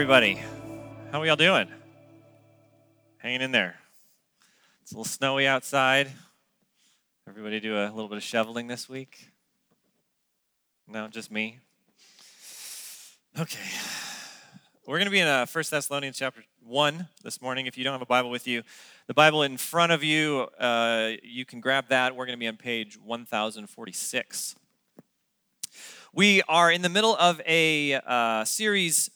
everybody. How are y'all doing? Hanging in there. It's a little snowy outside. Everybody do a little bit of shoveling this week? No, just me. Okay. We're going to be in uh, 1 Thessalonians chapter 1 this morning. If you don't have a Bible with you, the Bible in front of you, uh, you can grab that. We're going to be on page 1046. We are in the middle of a uh, series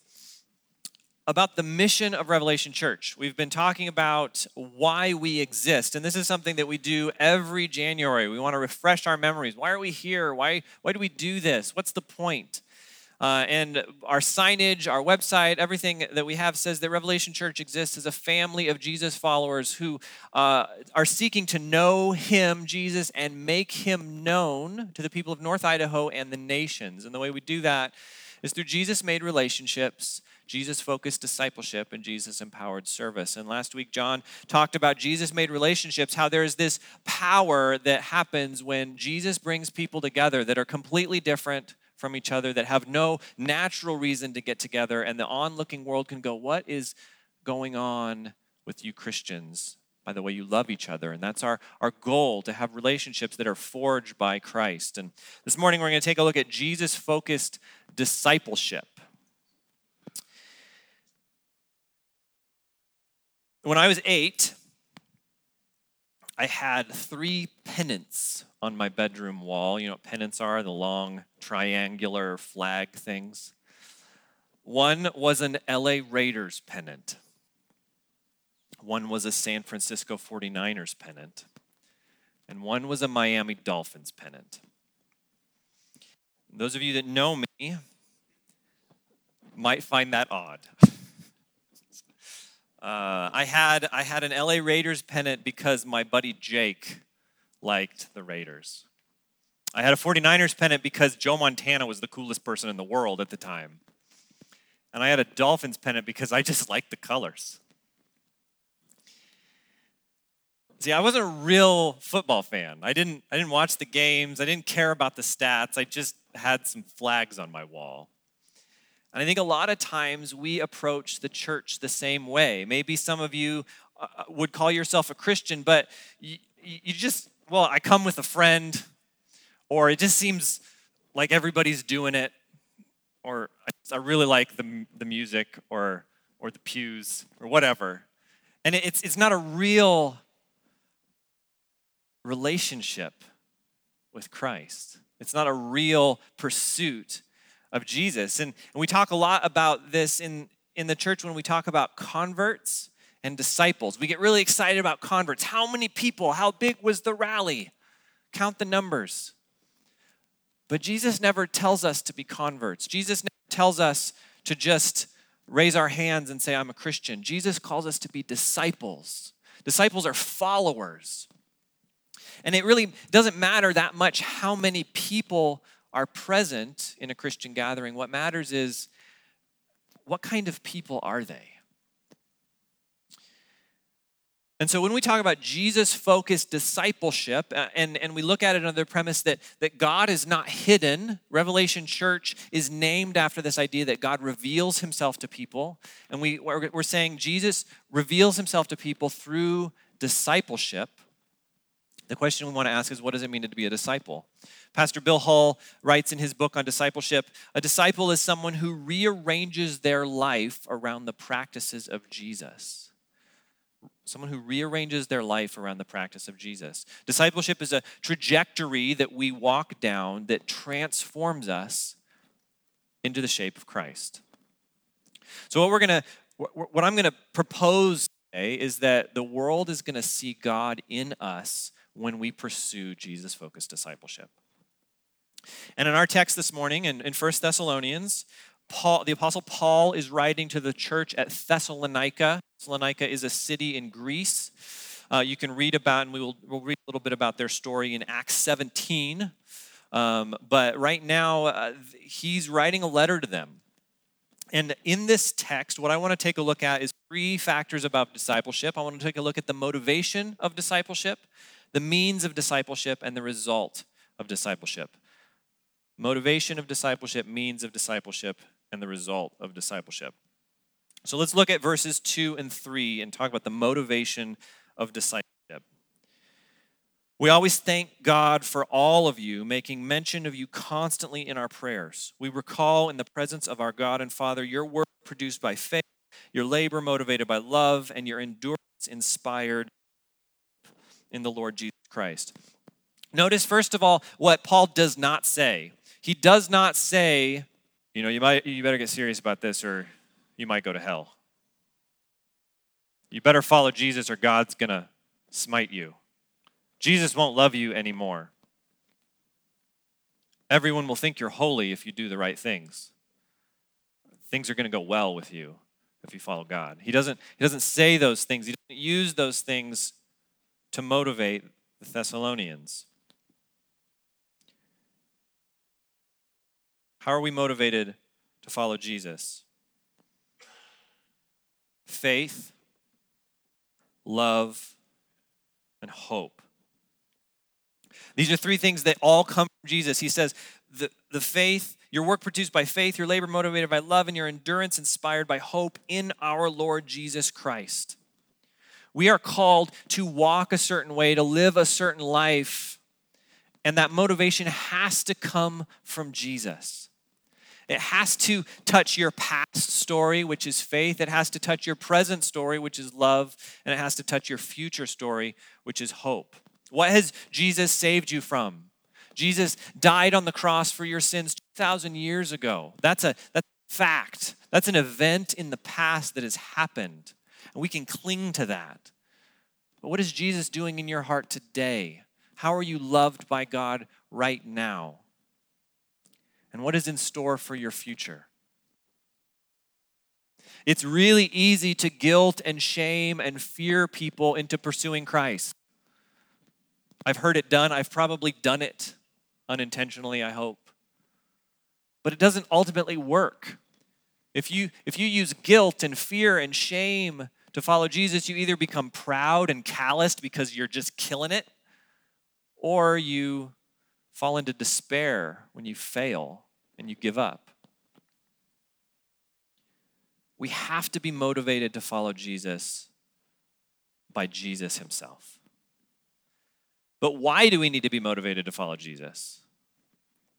about the mission of Revelation Church. We've been talking about why we exist, and this is something that we do every January. We want to refresh our memories. Why are we here? Why, why do we do this? What's the point? Uh, and our signage, our website, everything that we have says that Revelation Church exists as a family of Jesus followers who uh, are seeking to know Him, Jesus, and make Him known to the people of North Idaho and the nations. And the way we do that is through Jesus made relationships Jesus focused discipleship and Jesus empowered service. And last week, John talked about Jesus made relationships, how there is this power that happens when Jesus brings people together that are completely different from each other, that have no natural reason to get together. And the onlooking world can go, What is going on with you Christians? By the way you love each other. And that's our, our goal to have relationships that are forged by Christ. And this morning, we're going to take a look at Jesus focused discipleship. When I was eight, I had three pennants on my bedroom wall. You know what pennants are? The long triangular flag things. One was an LA Raiders pennant, one was a San Francisco 49ers pennant, and one was a Miami Dolphins pennant. Those of you that know me might find that odd. Uh, I had I had an LA Raiders pennant because my buddy Jake liked the Raiders. I had a 49ers pennant because Joe Montana was the coolest person in the world at the time. And I had a Dolphins pennant because I just liked the colors. See, I wasn't a real football fan. I didn't I didn't watch the games. I didn't care about the stats. I just had some flags on my wall. And I think a lot of times we approach the church the same way. Maybe some of you uh, uh, would call yourself a Christian, but you, you just, well, I come with a friend, or it just seems like everybody's doing it, or I really like the, the music, or, or the pews, or whatever. And it's, it's not a real relationship with Christ. It's not a real pursuit of Jesus. And, and we talk a lot about this in, in the church when we talk about converts and disciples. We get really excited about converts. How many people? How big was the rally? Count the numbers. But Jesus never tells us to be converts. Jesus never tells us to just raise our hands and say, I'm a Christian. Jesus calls us to be disciples. Disciples are followers. And it really doesn't matter that much how many people are present in a Christian gathering. What matters is what kind of people are they? And so when we talk about Jesus focused discipleship, uh, and, and we look at it under the premise that, that God is not hidden, Revelation Church is named after this idea that God reveals himself to people. And we, we're, we're saying Jesus reveals himself to people through discipleship. The question we want to ask is what does it mean to be a disciple? Pastor Bill Hull writes in his book on discipleship a disciple is someone who rearranges their life around the practices of Jesus. Someone who rearranges their life around the practice of Jesus. Discipleship is a trajectory that we walk down that transforms us into the shape of Christ. So, what we're going to, what I'm going to propose today is that the world is going to see God in us when we pursue Jesus focused discipleship. And in our text this morning, in, in 1 Thessalonians, Paul, the Apostle Paul is writing to the church at Thessalonica. Thessalonica is a city in Greece. Uh, you can read about, and we will we'll read a little bit about their story in Acts 17. Um, but right now, uh, he's writing a letter to them. And in this text, what I want to take a look at is three factors about discipleship. I want to take a look at the motivation of discipleship, the means of discipleship, and the result of discipleship motivation of discipleship, means of discipleship, and the result of discipleship. So let's look at verses 2 and 3 and talk about the motivation of discipleship. We always thank God for all of you, making mention of you constantly in our prayers. We recall in the presence of our God and Father your work produced by faith, your labor motivated by love, and your endurance inspired in the Lord Jesus Christ. Notice, first of all, what Paul does not say. He does not say, you know, you might you better get serious about this or you might go to hell. You better follow Jesus or God's going to smite you. Jesus won't love you anymore. Everyone will think you're holy if you do the right things. Things are going to go well with you if you follow God. He doesn't, he doesn't say those things, he doesn't use those things to motivate the Thessalonians. How are we motivated to follow Jesus? Faith, love, and hope. These are three things that all come from Jesus. He says, the, the faith, your work produced by faith, your labor motivated by love, and your endurance inspired by hope in our Lord Jesus Christ. We are called to walk a certain way, to live a certain life, and that motivation has to come from Jesus. It has to touch your past story, which is faith. It has to touch your present story, which is love. And it has to touch your future story, which is hope. What has Jesus saved you from? Jesus died on the cross for your sins 2,000 years ago. That's a, that's a fact. That's an event in the past that has happened. And we can cling to that. But what is Jesus doing in your heart today? How are you loved by God right now? And what is in store for your future? It's really easy to guilt and shame and fear people into pursuing Christ. I've heard it done. I've probably done it unintentionally, I hope. But it doesn't ultimately work. If you if you use guilt and fear and shame to follow Jesus, you either become proud and calloused because you're just killing it, or you fall into despair when you fail and you give up. We have to be motivated to follow Jesus by Jesus himself. But why do we need to be motivated to follow Jesus?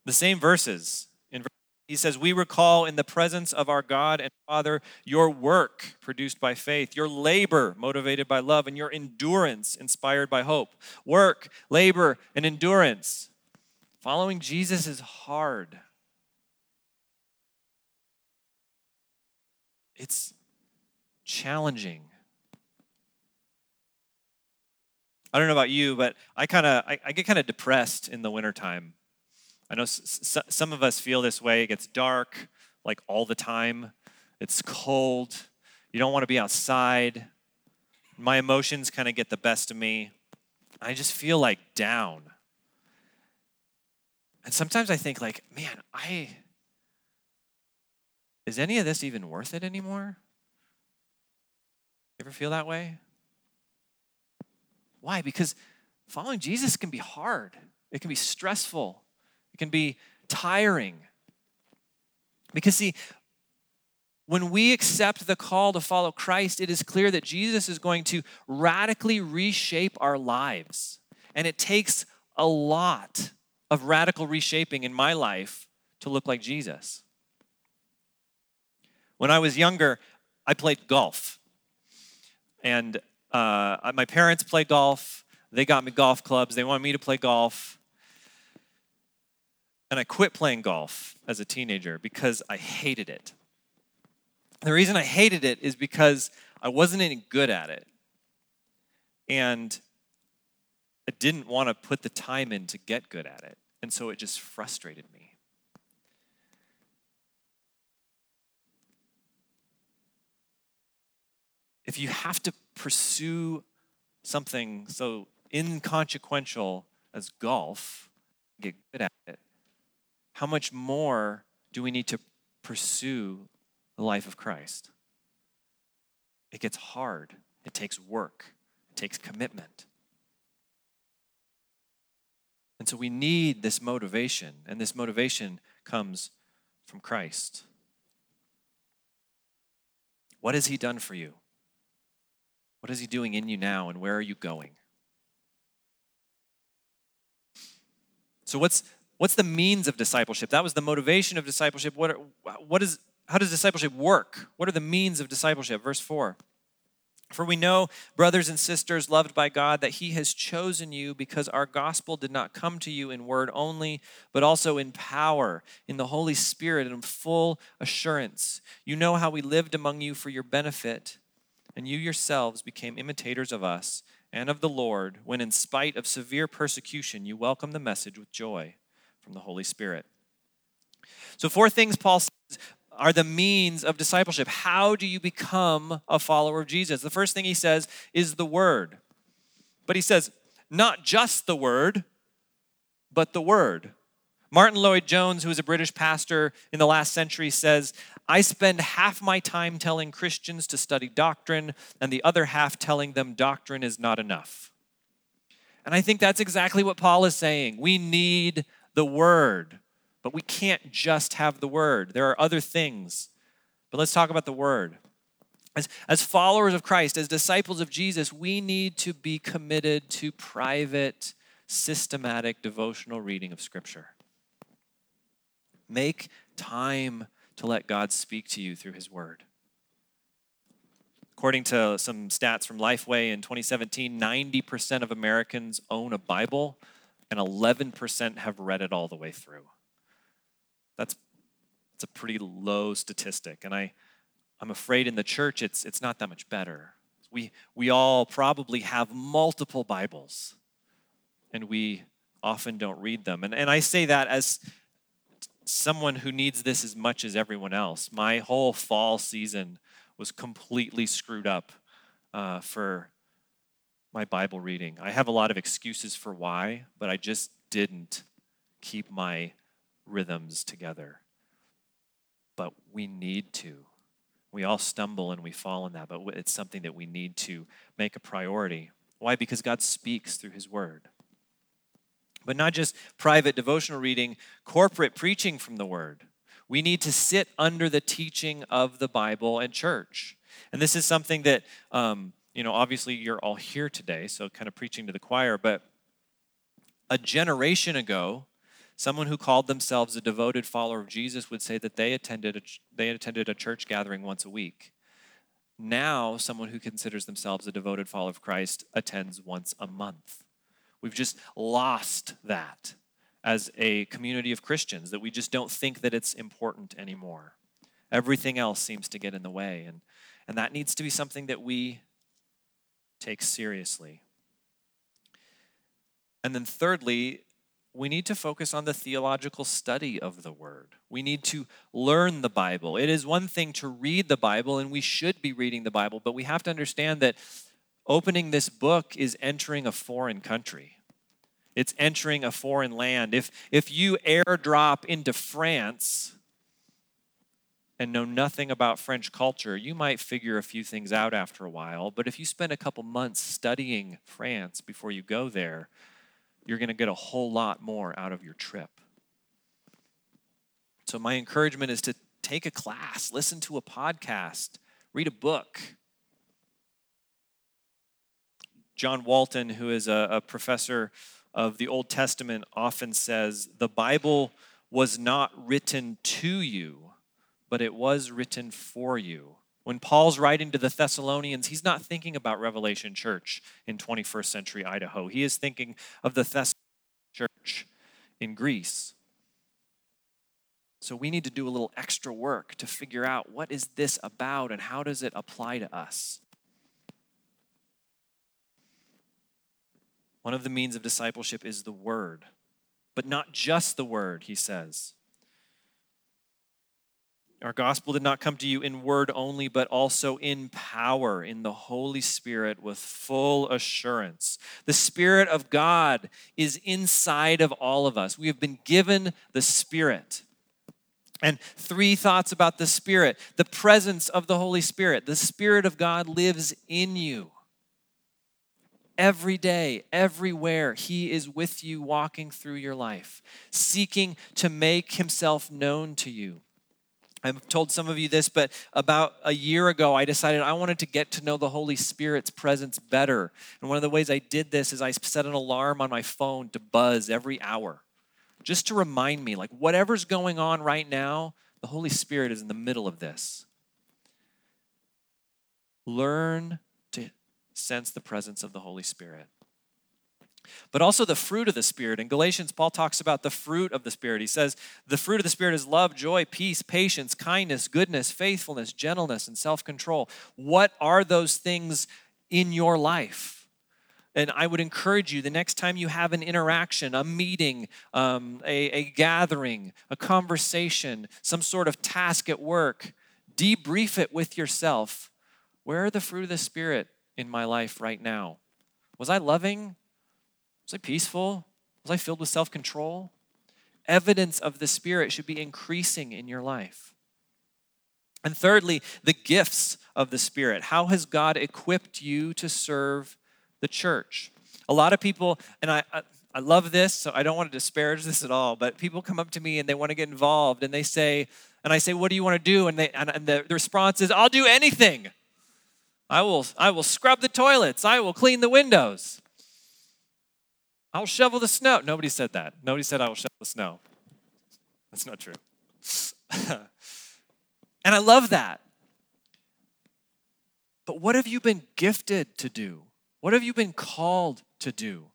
The same verses. In he says, We recall in the presence of our God and Father your work produced by faith, your labor motivated by love, and your endurance inspired by hope. Work, labor, and endurance. Following Jesus is hard. It's challenging. I don't know about you, but I kind of I, I, get kind of depressed in the wintertime. I know s- s- some of us feel this way. It gets dark like all the time. It's cold. You don't want to be outside. My emotions kind of get the best of me. I just feel like down. And sometimes I think like, man, I is any of this even worth it anymore? You ever feel that way? Why? Because following Jesus can be hard, it can be stressful, it can be tiring. Because, see, when we accept the call to follow Christ, it is clear that Jesus is going to radically reshape our lives. And it takes a lot of radical reshaping in my life to look like Jesus. When I was younger, I played golf. And uh, my parents play golf. They got me golf clubs. They wanted me to play golf. And I quit playing golf as a teenager because I hated it. The reason I hated it is because I wasn't any good at it. And I didn't want to put the time in to get good at it. And so it just frustrated me. if you have to pursue something so inconsequential as golf, get good at it, how much more do we need to pursue the life of Christ? It gets hard, it takes work, it takes commitment. And so we need this motivation, and this motivation comes from Christ. What has He done for you? What is He doing in you now, and where are you going? So, what's, what's the means of discipleship? That was the motivation of discipleship. What, what is, how does discipleship work? What are the means of discipleship? Verse 4. For we know, brothers and sisters loved by God, that He has chosen you because our gospel did not come to you in word only, but also in power, in the Holy Spirit, and in full assurance. You know how we lived among you for your benefit, and you yourselves became imitators of us and of the Lord when, in spite of severe persecution, you welcomed the message with joy from the Holy Spirit. So, four things Paul says are the means of discipleship. How do you become a follower of Jesus? The first thing he says is the Word. But he says, not just the Word, but the Word. Martyn Lloyd-Jones, who was a British pastor in the last century, says, I spend half my time telling Christians to study doctrine and the other half telling them doctrine is not enough. And I think that's exactly what Paul is saying. We need the Word. But we can't just have the word, there are other things. But let's talk about the word. As, as followers of Christ, as disciples of Jesus, we need to be committed to private, systematic, devotional reading of Scripture. Make time to let God speak to you through His Word. According to some stats from Lifeway in 2017, 90% of Americans own a Bible and 11% have read it all the way through. That's, that's a pretty low statistic. And I, I'm afraid in the church it's, it's not that much better. We, we all probably have multiple Bibles, and we often don't read them. And, and I say that as someone who needs this as much as everyone else. My whole fall season was completely screwed up uh, for my Bible reading. I have a lot of excuses for why, but I just didn't keep my rhythms together. But we need to. We all stumble and we fall in that, but it's something that we need to make a priority. Why? Because God speaks through His Word. But not just private devotional reading, corporate preaching from the Word. We need to sit under the teaching of the Bible and church. And this is something that, um, you know, obviously you're all here today, so kind of preaching to the choir, but a generation ago, Someone who called themselves a devoted follower of Jesus would say that they attended a, they attended a church gathering once a week. Now, someone who considers themselves a devoted follower of Christ attends once a month. We've just lost that as a community of Christians, that we just don't think that it's important anymore. Everything else seems to get in the way. And, and that needs to be something that we take seriously. And then, thirdly, we need to focus on the theological study of the Word. We need to learn the Bible. It is one thing to read the Bible, and we should be reading the Bible, but we have to understand that opening this book is entering a foreign country. It's entering a foreign land. If, if you airdrop into France and know nothing about French culture, you might figure a few things out after a while. But if you spend a couple months studying France before you go there, you're going to get a whole lot more out of your trip. So, my encouragement is to take a class, listen to a podcast, read a book. John Walton, who is a, a professor of the Old Testament, often says the Bible was not written to you, but it was written for you. When Paul's writing to the Thessalonians, he's not thinking about Revelation Church in 21st century Idaho. He is thinking of the Thessalonian church in Greece. So we need to do a little extra work to figure out what is this about and how does it apply to us. One of the means of discipleship is the word, but not just the word, he says. Our gospel did not come to you in word only, but also in power, in the Holy Spirit, with full assurance. The Spirit of God is inside of all of us. We have been given the Spirit. And three thoughts about the Spirit the presence of the Holy Spirit. The Spirit of God lives in you. Every day, everywhere, He is with you, walking through your life, seeking to make Himself known to you I've told some of you this, but about a year ago, I decided I wanted to get to know the Holy Spirit's presence better. And one of the ways I did this is I set an alarm on my phone to buzz every hour, just to remind me like, whatever's going on right now, the Holy Spirit is in the middle of this. Learn sense the presence of the Holy Spirit but also the fruit of the Spirit. In Galatians, Paul talks about the fruit of the Spirit. He says, The fruit of the Spirit is love, joy, peace, patience, kindness, goodness, faithfulness, gentleness, and self control. What are those things in your life? And I would encourage you the next time you have an interaction, a meeting, um, a, a gathering, a conversation, some sort of task at work, debrief it with yourself. Where are the fruit of the Spirit in my life right now? Was I loving? Was I peaceful? Was I filled with self control? Evidence of the Spirit should be increasing in your life. And thirdly, the gifts of the Spirit. How has God equipped you to serve the church? A lot of people, and I, I, I love this, so I don't want to disparage this at all, but people come up to me and they want to get involved and they say, and I say, What do you want to do? And, they, and, and the, the response is, I'll do anything. I will, I will scrub the toilets. I will clean the windows. I'll shovel the snow. Nobody said that. Nobody said I will shovel the snow. That's not true. and I love that. But what have you been gifted to do? What have you been called to do?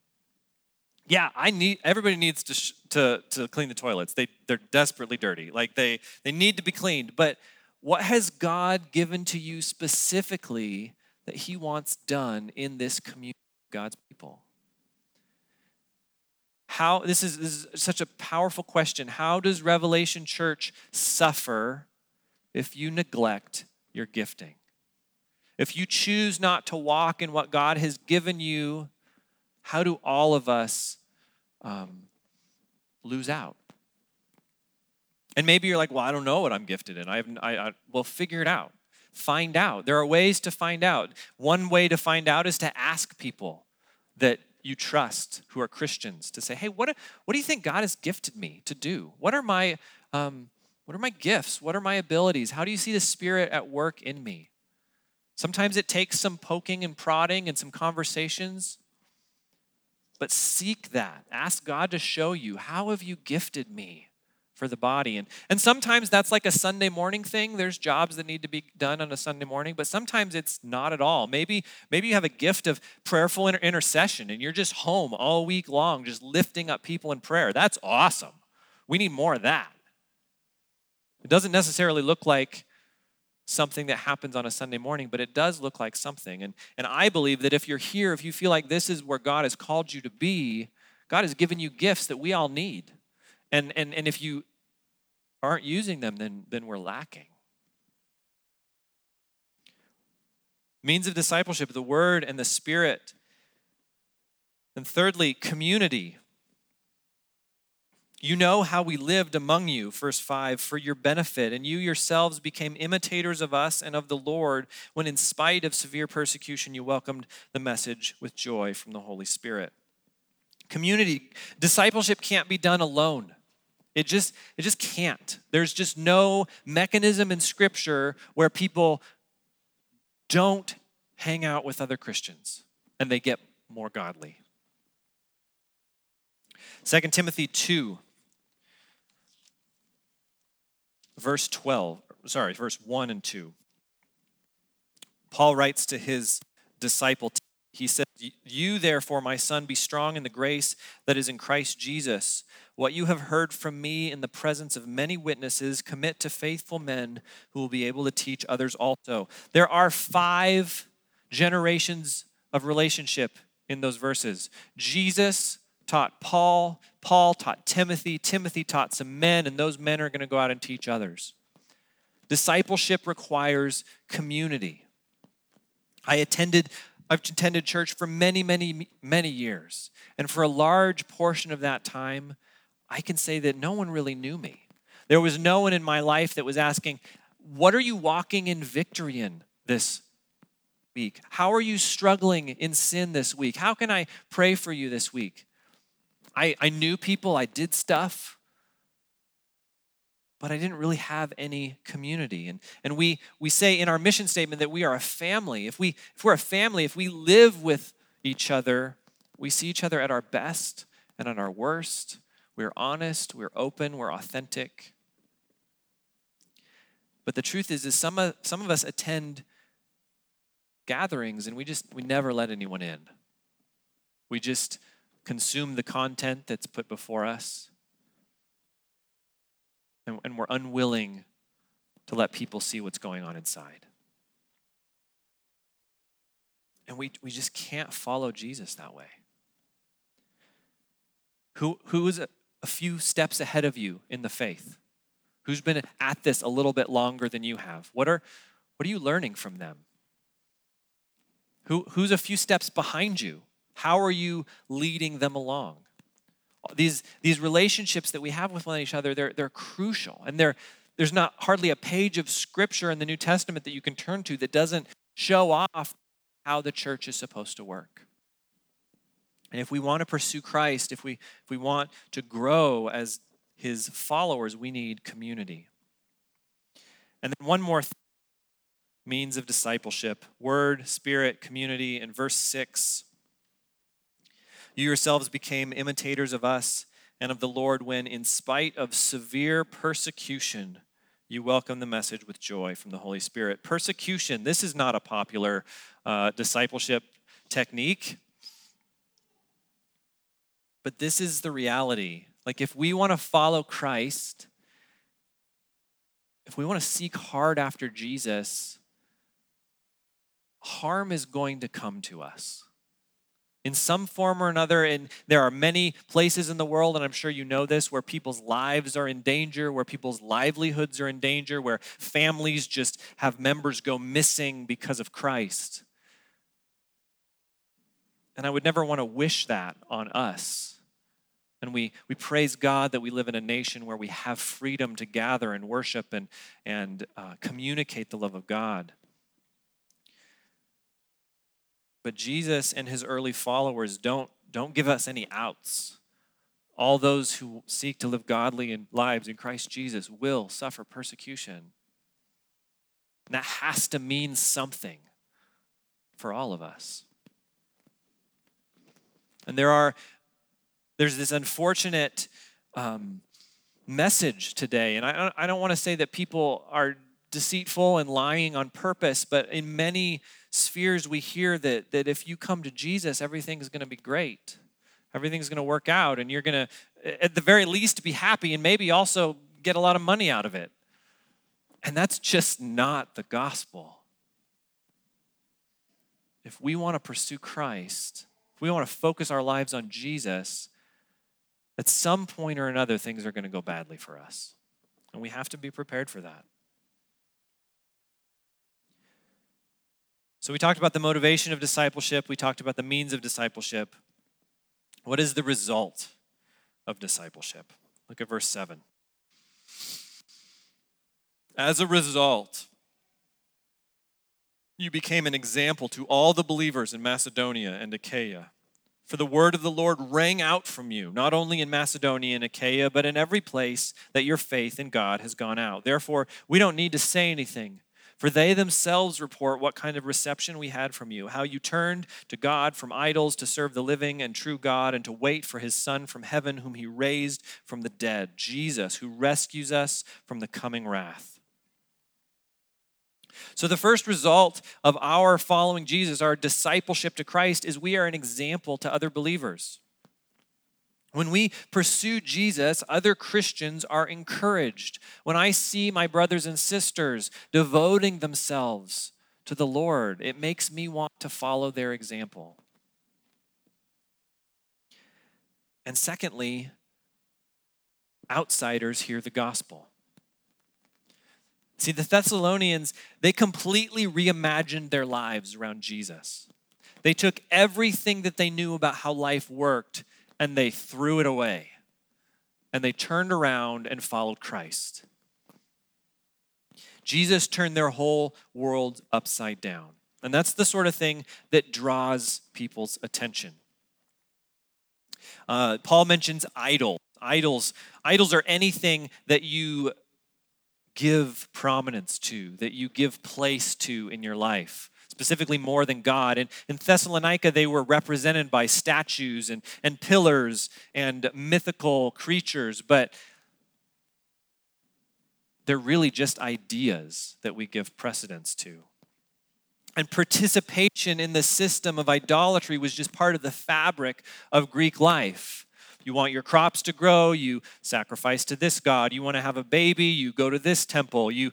Yeah, I need everybody needs to sh- to to clean the toilets. They they're desperately dirty. Like they they need to be cleaned. But what has God given to you specifically that he wants done in this community of God's people? how this is, this is such a powerful question. How does revelation church suffer if you neglect your gifting? If you choose not to walk in what god has given you how do all of us um, lose out and maybe you're like well i don't know what i'm gifted in i have I, I well figure it out find out there are ways to find out one way to find out is to ask people that you trust who are Christians to say, hey, what, what do you think God has gifted me to do? What are my um, what are my gifts? What are my abilities? How do you see the Spirit at work in me? Sometimes it takes some poking and prodding and some conversations, but seek that. Ask God to show you how have you gifted me? For the body. And, and sometimes that's like a Sunday morning thing. There's jobs that need to be done on a Sunday morning, but sometimes it's not at all. Maybe, maybe you have a gift of prayerful inter- intercession and you're just home all week long, just lifting up people in prayer. That's awesome. We need more of that. It doesn't necessarily look like something that happens on a Sunday morning, but it does look like something. And, and I believe that if you're here, if you feel like this is where God has called you to be, God has given you gifts that we all need. And, and, and if you aren't using them, then, then we're lacking. Means of discipleship, the Word and the Spirit. And thirdly, community. You know how we lived among you, verse 5, for your benefit, and you yourselves became imitators of us and of the Lord when, in spite of severe persecution, you welcomed the message with joy from the Holy Spirit. Community, discipleship can't be done alone. It just it just can't. There's just no mechanism in scripture where people don't hang out with other Christians and they get more godly. 2 Timothy 2 verse 12, sorry, verse 1 and 2. Paul writes to his disciple he said, You therefore, my son, be strong in the grace that is in Christ Jesus. What you have heard from me in the presence of many witnesses, commit to faithful men who will be able to teach others also. There are five generations of relationship in those verses. Jesus taught Paul, Paul taught Timothy, Timothy taught some men, and those men are going to go out and teach others. Discipleship requires community. I attended I've attended church for many, many, many years. And for a large portion of that time, I can say that no one really knew me. There was no one in my life that was asking, What are you walking in victory in this week? How are you struggling in sin this week? How can I pray for you this week? I, I knew people, I did stuff. but I didn't really have any community. And, and we, we say in our mission statement that we are a family. If, we, if we're a family, if we live with each other, we see each other at our best and at our worst. We're honest, we're open, we're authentic. But the truth is, is some of, some of us attend gatherings and we just we never let anyone in. We just consume the content that's put before us and, and we're unwilling to let people see what's going on inside. And we, we just can't follow Jesus that way. Who, who is a few steps ahead of you in the faith? Who's been at this a little bit longer than you have? What are, what are you learning from them? Who, who's a few steps behind you? How are you leading them along? These, these relationships that we have with one each other, they're, they're crucial. And they're, there's not hardly a page of scripture in the New Testament that you can turn to that doesn't show off how the church is supposed to work. And if we want to pursue Christ, if we, if we want to grow as his followers, we need community. And then one more means of discipleship word, spirit, community. In verse 6, you yourselves became imitators of us and of the Lord when, in spite of severe persecution, you welcome the message with joy from the Holy Spirit. Persecution, this is not a popular uh, discipleship technique, but this is the reality. Like, if we want to follow Christ, if we want to seek hard after Jesus, harm is going to come to us in some form or another. And there are many places in the world, and I'm sure you know this, where people's lives are in danger, where people's livelihoods are in danger, where families just have members go missing because of Christ. And I would never want to wish that on us. And we, we praise God that we live in a nation where we have freedom to gather and worship and, and uh, communicate the love of God. But Jesus and his early followers don't, don't give us any outs. All those who seek to live godly in lives in Christ Jesus will suffer persecution. And that has to mean something for all of us. And there are there's this unfortunate um, message today, and I, I don't want to say that people are deceitful and lying on purpose, but in many spheres we hear that, that if you come to Jesus, everything's going to be great. Everything's going to work out, and you're going to, at the very least, be happy and maybe also get a lot of money out of it. And that's just not the gospel. If we want to pursue Christ, if we want to focus our lives on Jesus, at some point or another, things are going to go badly for us. And we have to be prepared for that. So we talked about the motivation of discipleship, we talked about the means of discipleship. What is the result of discipleship? Look at verse 7. As a result, you became an example to all the believers in Macedonia and Achaia. For the word of the Lord rang out from you, not only in Macedonia and Achaia, but in every place that your faith in God has gone out. Therefore, we don't need to say anything for they themselves report what kind of reception we had from you, how you turned to God from idols to serve the living and true God and to wait for his Son from heaven, whom he raised from the dead, Jesus, who rescues us from the coming wrath. So, the first result of our following Jesus, our discipleship to Christ, is we are an example to other believers. When we pursue Jesus, other Christians are encouraged. When I see my brothers and sisters devoting themselves to the Lord, it makes me want to follow their example. And secondly, outsiders hear the gospel. See, the Thessalonians, they completely reimagined their lives around Jesus. They took everything that they knew about how life worked and they threw it away. And they turned around and followed Christ. Jesus turned their whole world upside down. And that's the sort of thing that draws people's attention. Uh, Paul mentions idol. Idols. Idols are anything that you give prominence to, that you give place to in your life, specifically more than God. And in Thessalonica, they were represented by statues and, and pillars and mythical creatures, but they're really just ideas that we give precedence to. And participation in the system of idolatry was just part of the fabric of Greek life. You want your crops to grow, you sacrifice to this god. You want to have a baby, you go to this temple. You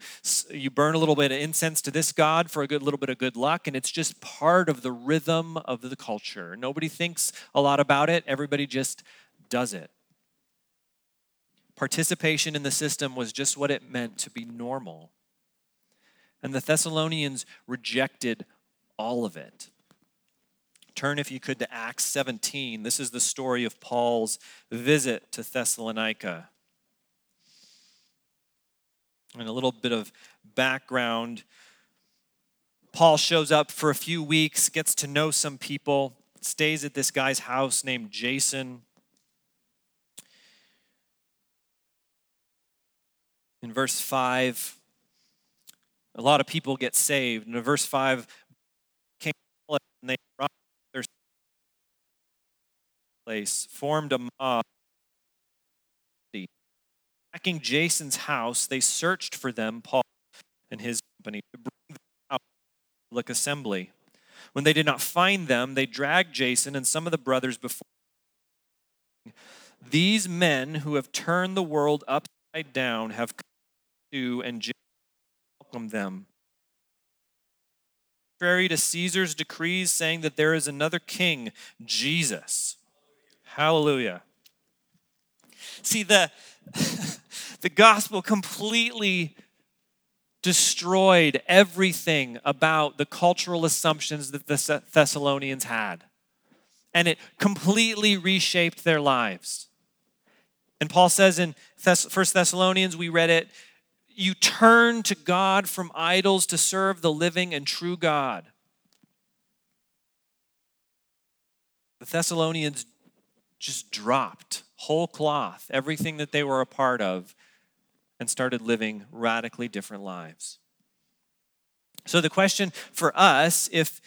you burn a little bit of incense to this god for a good little bit of good luck and it's just part of the rhythm of the culture. Nobody thinks a lot about it, everybody just does it. Participation in the system was just what it meant to be normal. And the Thessalonians rejected all of it. Turn, if you could, to Acts 17. This is the story of Paul's visit to Thessalonica. And a little bit of background Paul shows up for a few weeks, gets to know some people, stays at this guy's house named Jason. In verse 5, a lot of people get saved. And in verse 5, came and they brought place, formed a mob. Attacking Jason's house, they searched for them, Paul and his company, to bring them out to public assembly. When they did not find them, they dragged Jason and some of the brothers before. These men who have turned the world upside down have come to and welcomed them contrary to Caesar's decrees, saying that there is another king, Jesus. Hallelujah. See, the, the gospel completely destroyed everything about the cultural assumptions that the Thessalonians had. And it completely reshaped their lives. And Paul says in First Thessalonians, we read it, you turn to God from idols to serve the living and true God. The Thessalonians just dropped whole cloth, everything that they were a part of, and started living radically different lives. So the question for us, if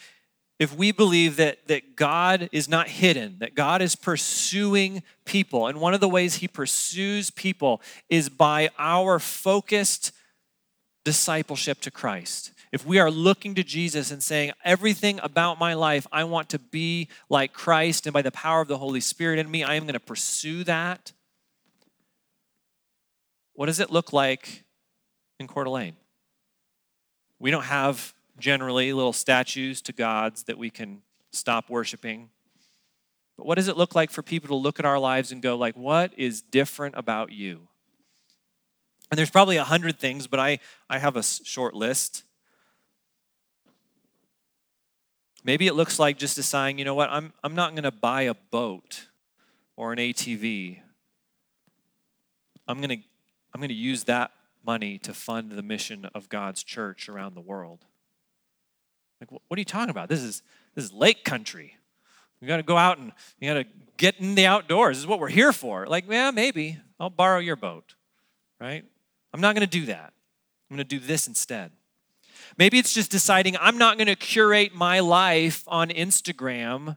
if we believe that, that God is not hidden, that God is pursuing people, and one of the ways He pursues people is by our focused discipleship to Christ if we are looking to Jesus and saying, everything about my life, I want to be like Christ, and by the power of the Holy Spirit in me, I am going to pursue that. What does it look like in Coeur d'Alene? We don't have generally little statues to gods that we can stop worshiping. But what does it look like for people to look at our lives and go, like, what is different about you? And there's probably a hundred things, but I, I have a short list. Maybe it looks like just deciding, you know what, I'm, I'm not going to buy a boat or an ATV. I'm going to I'm going to use that money to fund the mission of God's church around the world. Like, what are you talking about? This is this is lake country. We got to go out and you got to get in the outdoors. This is what we're here for. Like, yeah, maybe I'll borrow your boat, right? I'm not going to do that. I'm going to do this instead. Maybe it's just deciding I'm not going to curate my life on Instagram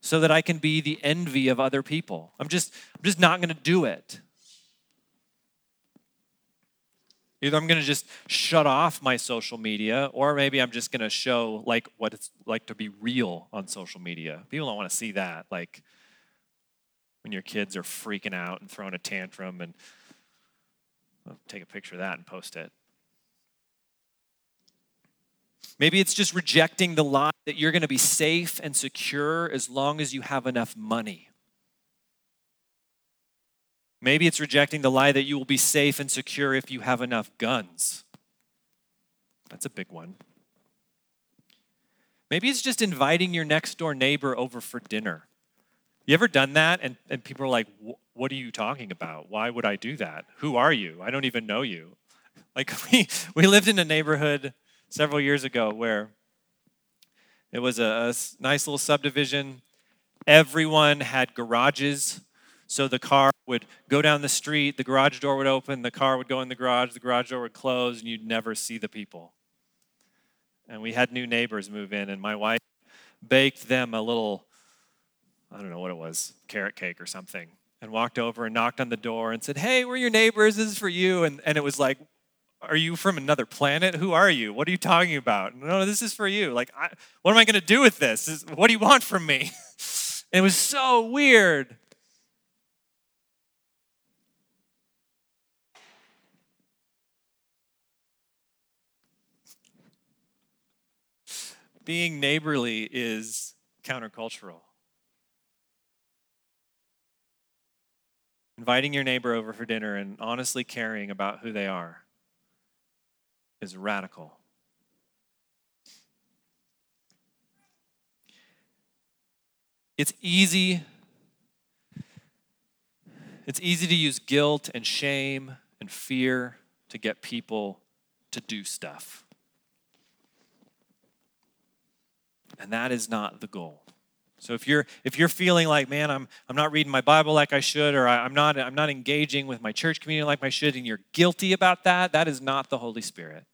so that I can be the envy of other people. I'm just I'm just not going to do it. Either I'm going to just shut off my social media or maybe I'm just going to show like what it's like to be real on social media. People don't want to see that like when your kids are freaking out and throwing a tantrum and I'll take a picture of that and post it. Maybe it's just rejecting the lie that you're going to be safe and secure as long as you have enough money. Maybe it's rejecting the lie that you will be safe and secure if you have enough guns. That's a big one. Maybe it's just inviting your next door neighbor over for dinner. You ever done that? And, and people are like, What are you talking about? Why would I do that? Who are you? I don't even know you. Like, we, we lived in a neighborhood several years ago where it was a, a nice little subdivision. Everyone had garages. So the car would go down the street, the garage door would open, the car would go in the garage, the garage door would close, and you'd never see the people. And we had new neighbors move in, and my wife baked them a little, I don't know what it was, carrot cake or something, and walked over and knocked on the door and said, Hey, we're your neighbors, this is for you. And, and it was like, Are you from another planet? Who are you? What are you talking about? No, this is for you. Like, I, what am I going to do with this? What do you want from me? it was so weird. being neighborly is countercultural. Inviting your neighbor over for dinner and honestly caring about who they are is radical. It's easy it's easy to use guilt and shame and fear to get people to do stuff. And that is not the goal. So if you're if you're feeling like, man, I'm I'm not reading my Bible like I should, or I, am not I'm not engaging with my church community like I should, and you're guilty about that, that is not the Holy Spirit.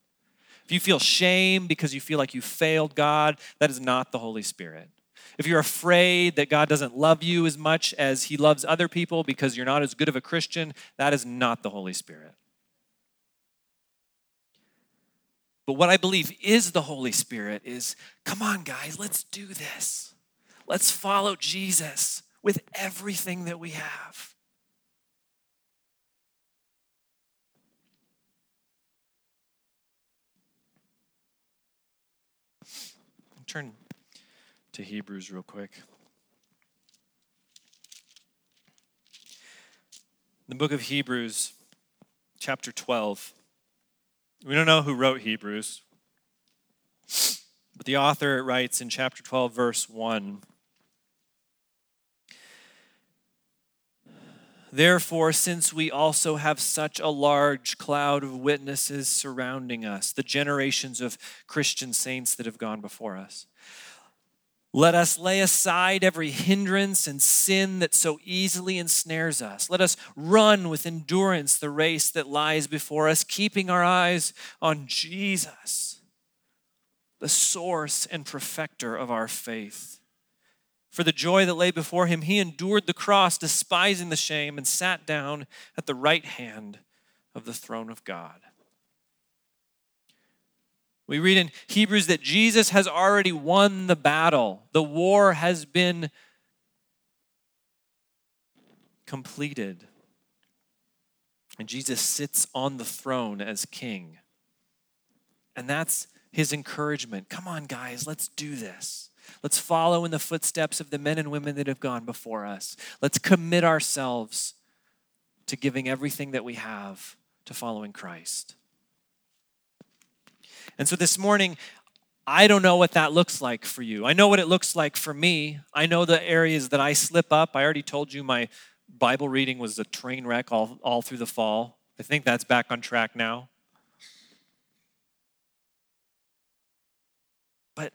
If you feel shame because you feel like you failed God, that is not the Holy Spirit. If you're afraid that God doesn't love you as much as He loves other people because you're not as good of a Christian, that is not the Holy Spirit. But what I believe is the Holy Spirit is come on, guys, let's do this. Let's follow Jesus with everything that we have. Turn to Hebrews real quick. The book of Hebrews, chapter 12. We don't know who wrote Hebrews, but the author writes in chapter 12, verse 1 Therefore, since we also have such a large cloud of witnesses surrounding us, the generations of Christian saints that have gone before us, let us lay aside every hindrance and sin that so easily ensnares us. Let us run with endurance the race that lies before us, keeping our eyes on Jesus, the source and perfecter of our faith. For the joy that lay before him, he endured the cross, despising the shame, and sat down at the right hand of the throne of God. We read in Hebrews that Jesus has already won the battle. The war has been completed. And Jesus sits on the throne as king. And that's his encouragement. Come on, guys, let's do this. Let's follow in the footsteps of the men and women that have gone before us. Let's commit ourselves to giving everything that we have to following Christ. And so this morning, I don't know what that looks like for you. I know what it looks like for me. I know the areas that I slip up. I already told you my Bible reading was a train wreck all, all through the fall. I think that's back on track now. But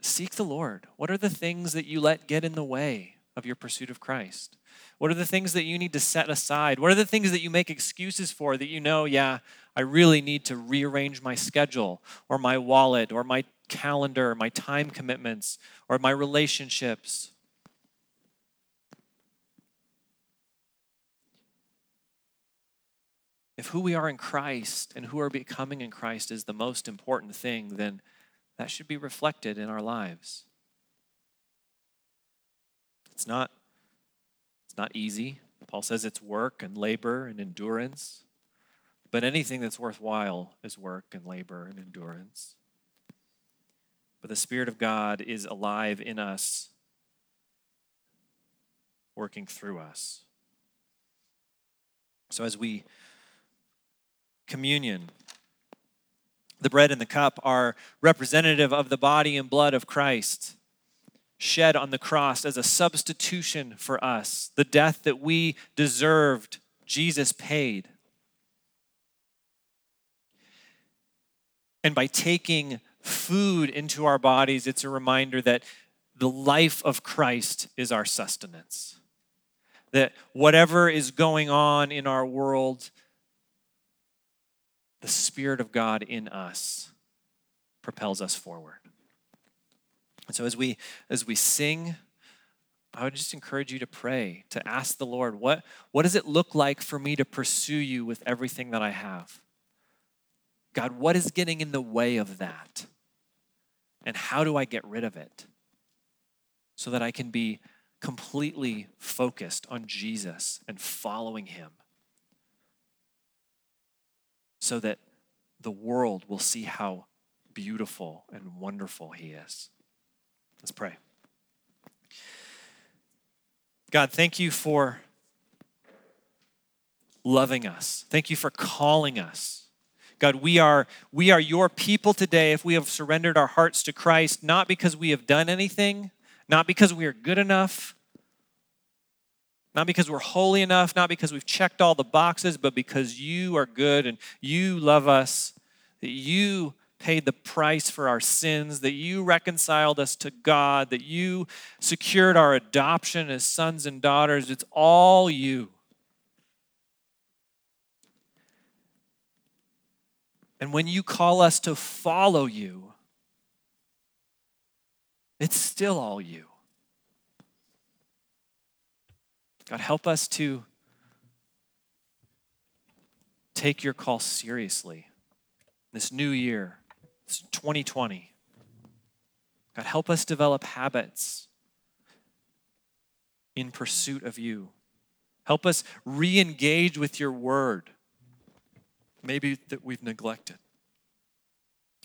seek the Lord. What are the things that you let get in the way of your pursuit of Christ? What are the things that you need to set aside? What are the things that you make excuses for that you know, yeah, I really need to rearrange my schedule or my wallet or my calendar, my time commitments, or my relationships? If who we are in Christ and who are becoming in Christ is the most important thing, then that should be reflected in our lives. It's not it's not easy. Paul says it's work and labor and endurance. But anything that's worthwhile is work and labor and endurance. But the Spirit of God is alive in us, working through us. So as we communion, the bread and the cup are representative of the body and blood of Christ shed on the cross as a substitution for us. The death that we deserved, Jesus paid. And by taking food into our bodies, it's a reminder that the life of Christ is our sustenance. that whatever is going on in our world, the Spirit of God in us propels us forward. And so as we as we sing, I would just encourage you to pray, to ask the Lord, what, what does it look like for me to pursue you with everything that I have? God, what is getting in the way of that? And how do I get rid of it? So that I can be completely focused on Jesus and following him. So that the world will see how beautiful and wonderful he is. Let's pray. God, thank you for loving us. Thank you for calling us. God, we are, we are your people today if we have surrendered our hearts to Christ, not because we have done anything, not because we are good enough, not because we're holy enough, not because we've checked all the boxes, but because you are good and you love us, that you paid the price for our sins, that you reconciled us to God, that you secured our adoption as sons and daughters. It's all you. And when you call us to follow you, it's still all you. God, help us to take your call seriously this new year. It's 2020. God, help us develop habits in pursuit of you. Help us re engage with your word, maybe that we've neglected.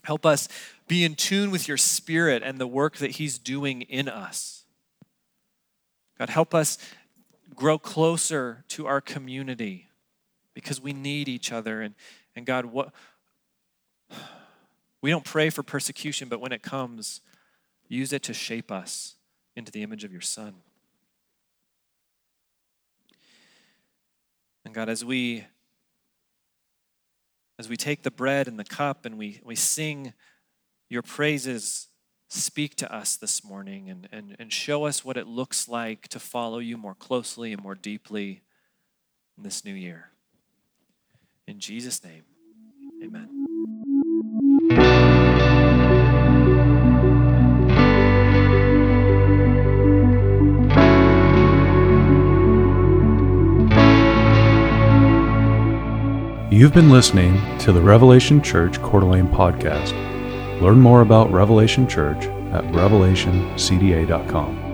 Help us be in tune with your spirit and the work that he's doing in us. God, help us grow closer to our community because we need each other. And, and God, what we don't pray for persecution, but when it comes, use it to shape us into the image of your Son. And God, as we as we take the bread and the cup and we, we sing your praises, speak to us this morning and, and, and show us what it looks like to follow you more closely and more deeply in this new year. In Jesus' name, amen. You've been listening to the Revelation Church Coeur d'Alene podcast. Learn more about Revelation Church at revelationcda.com.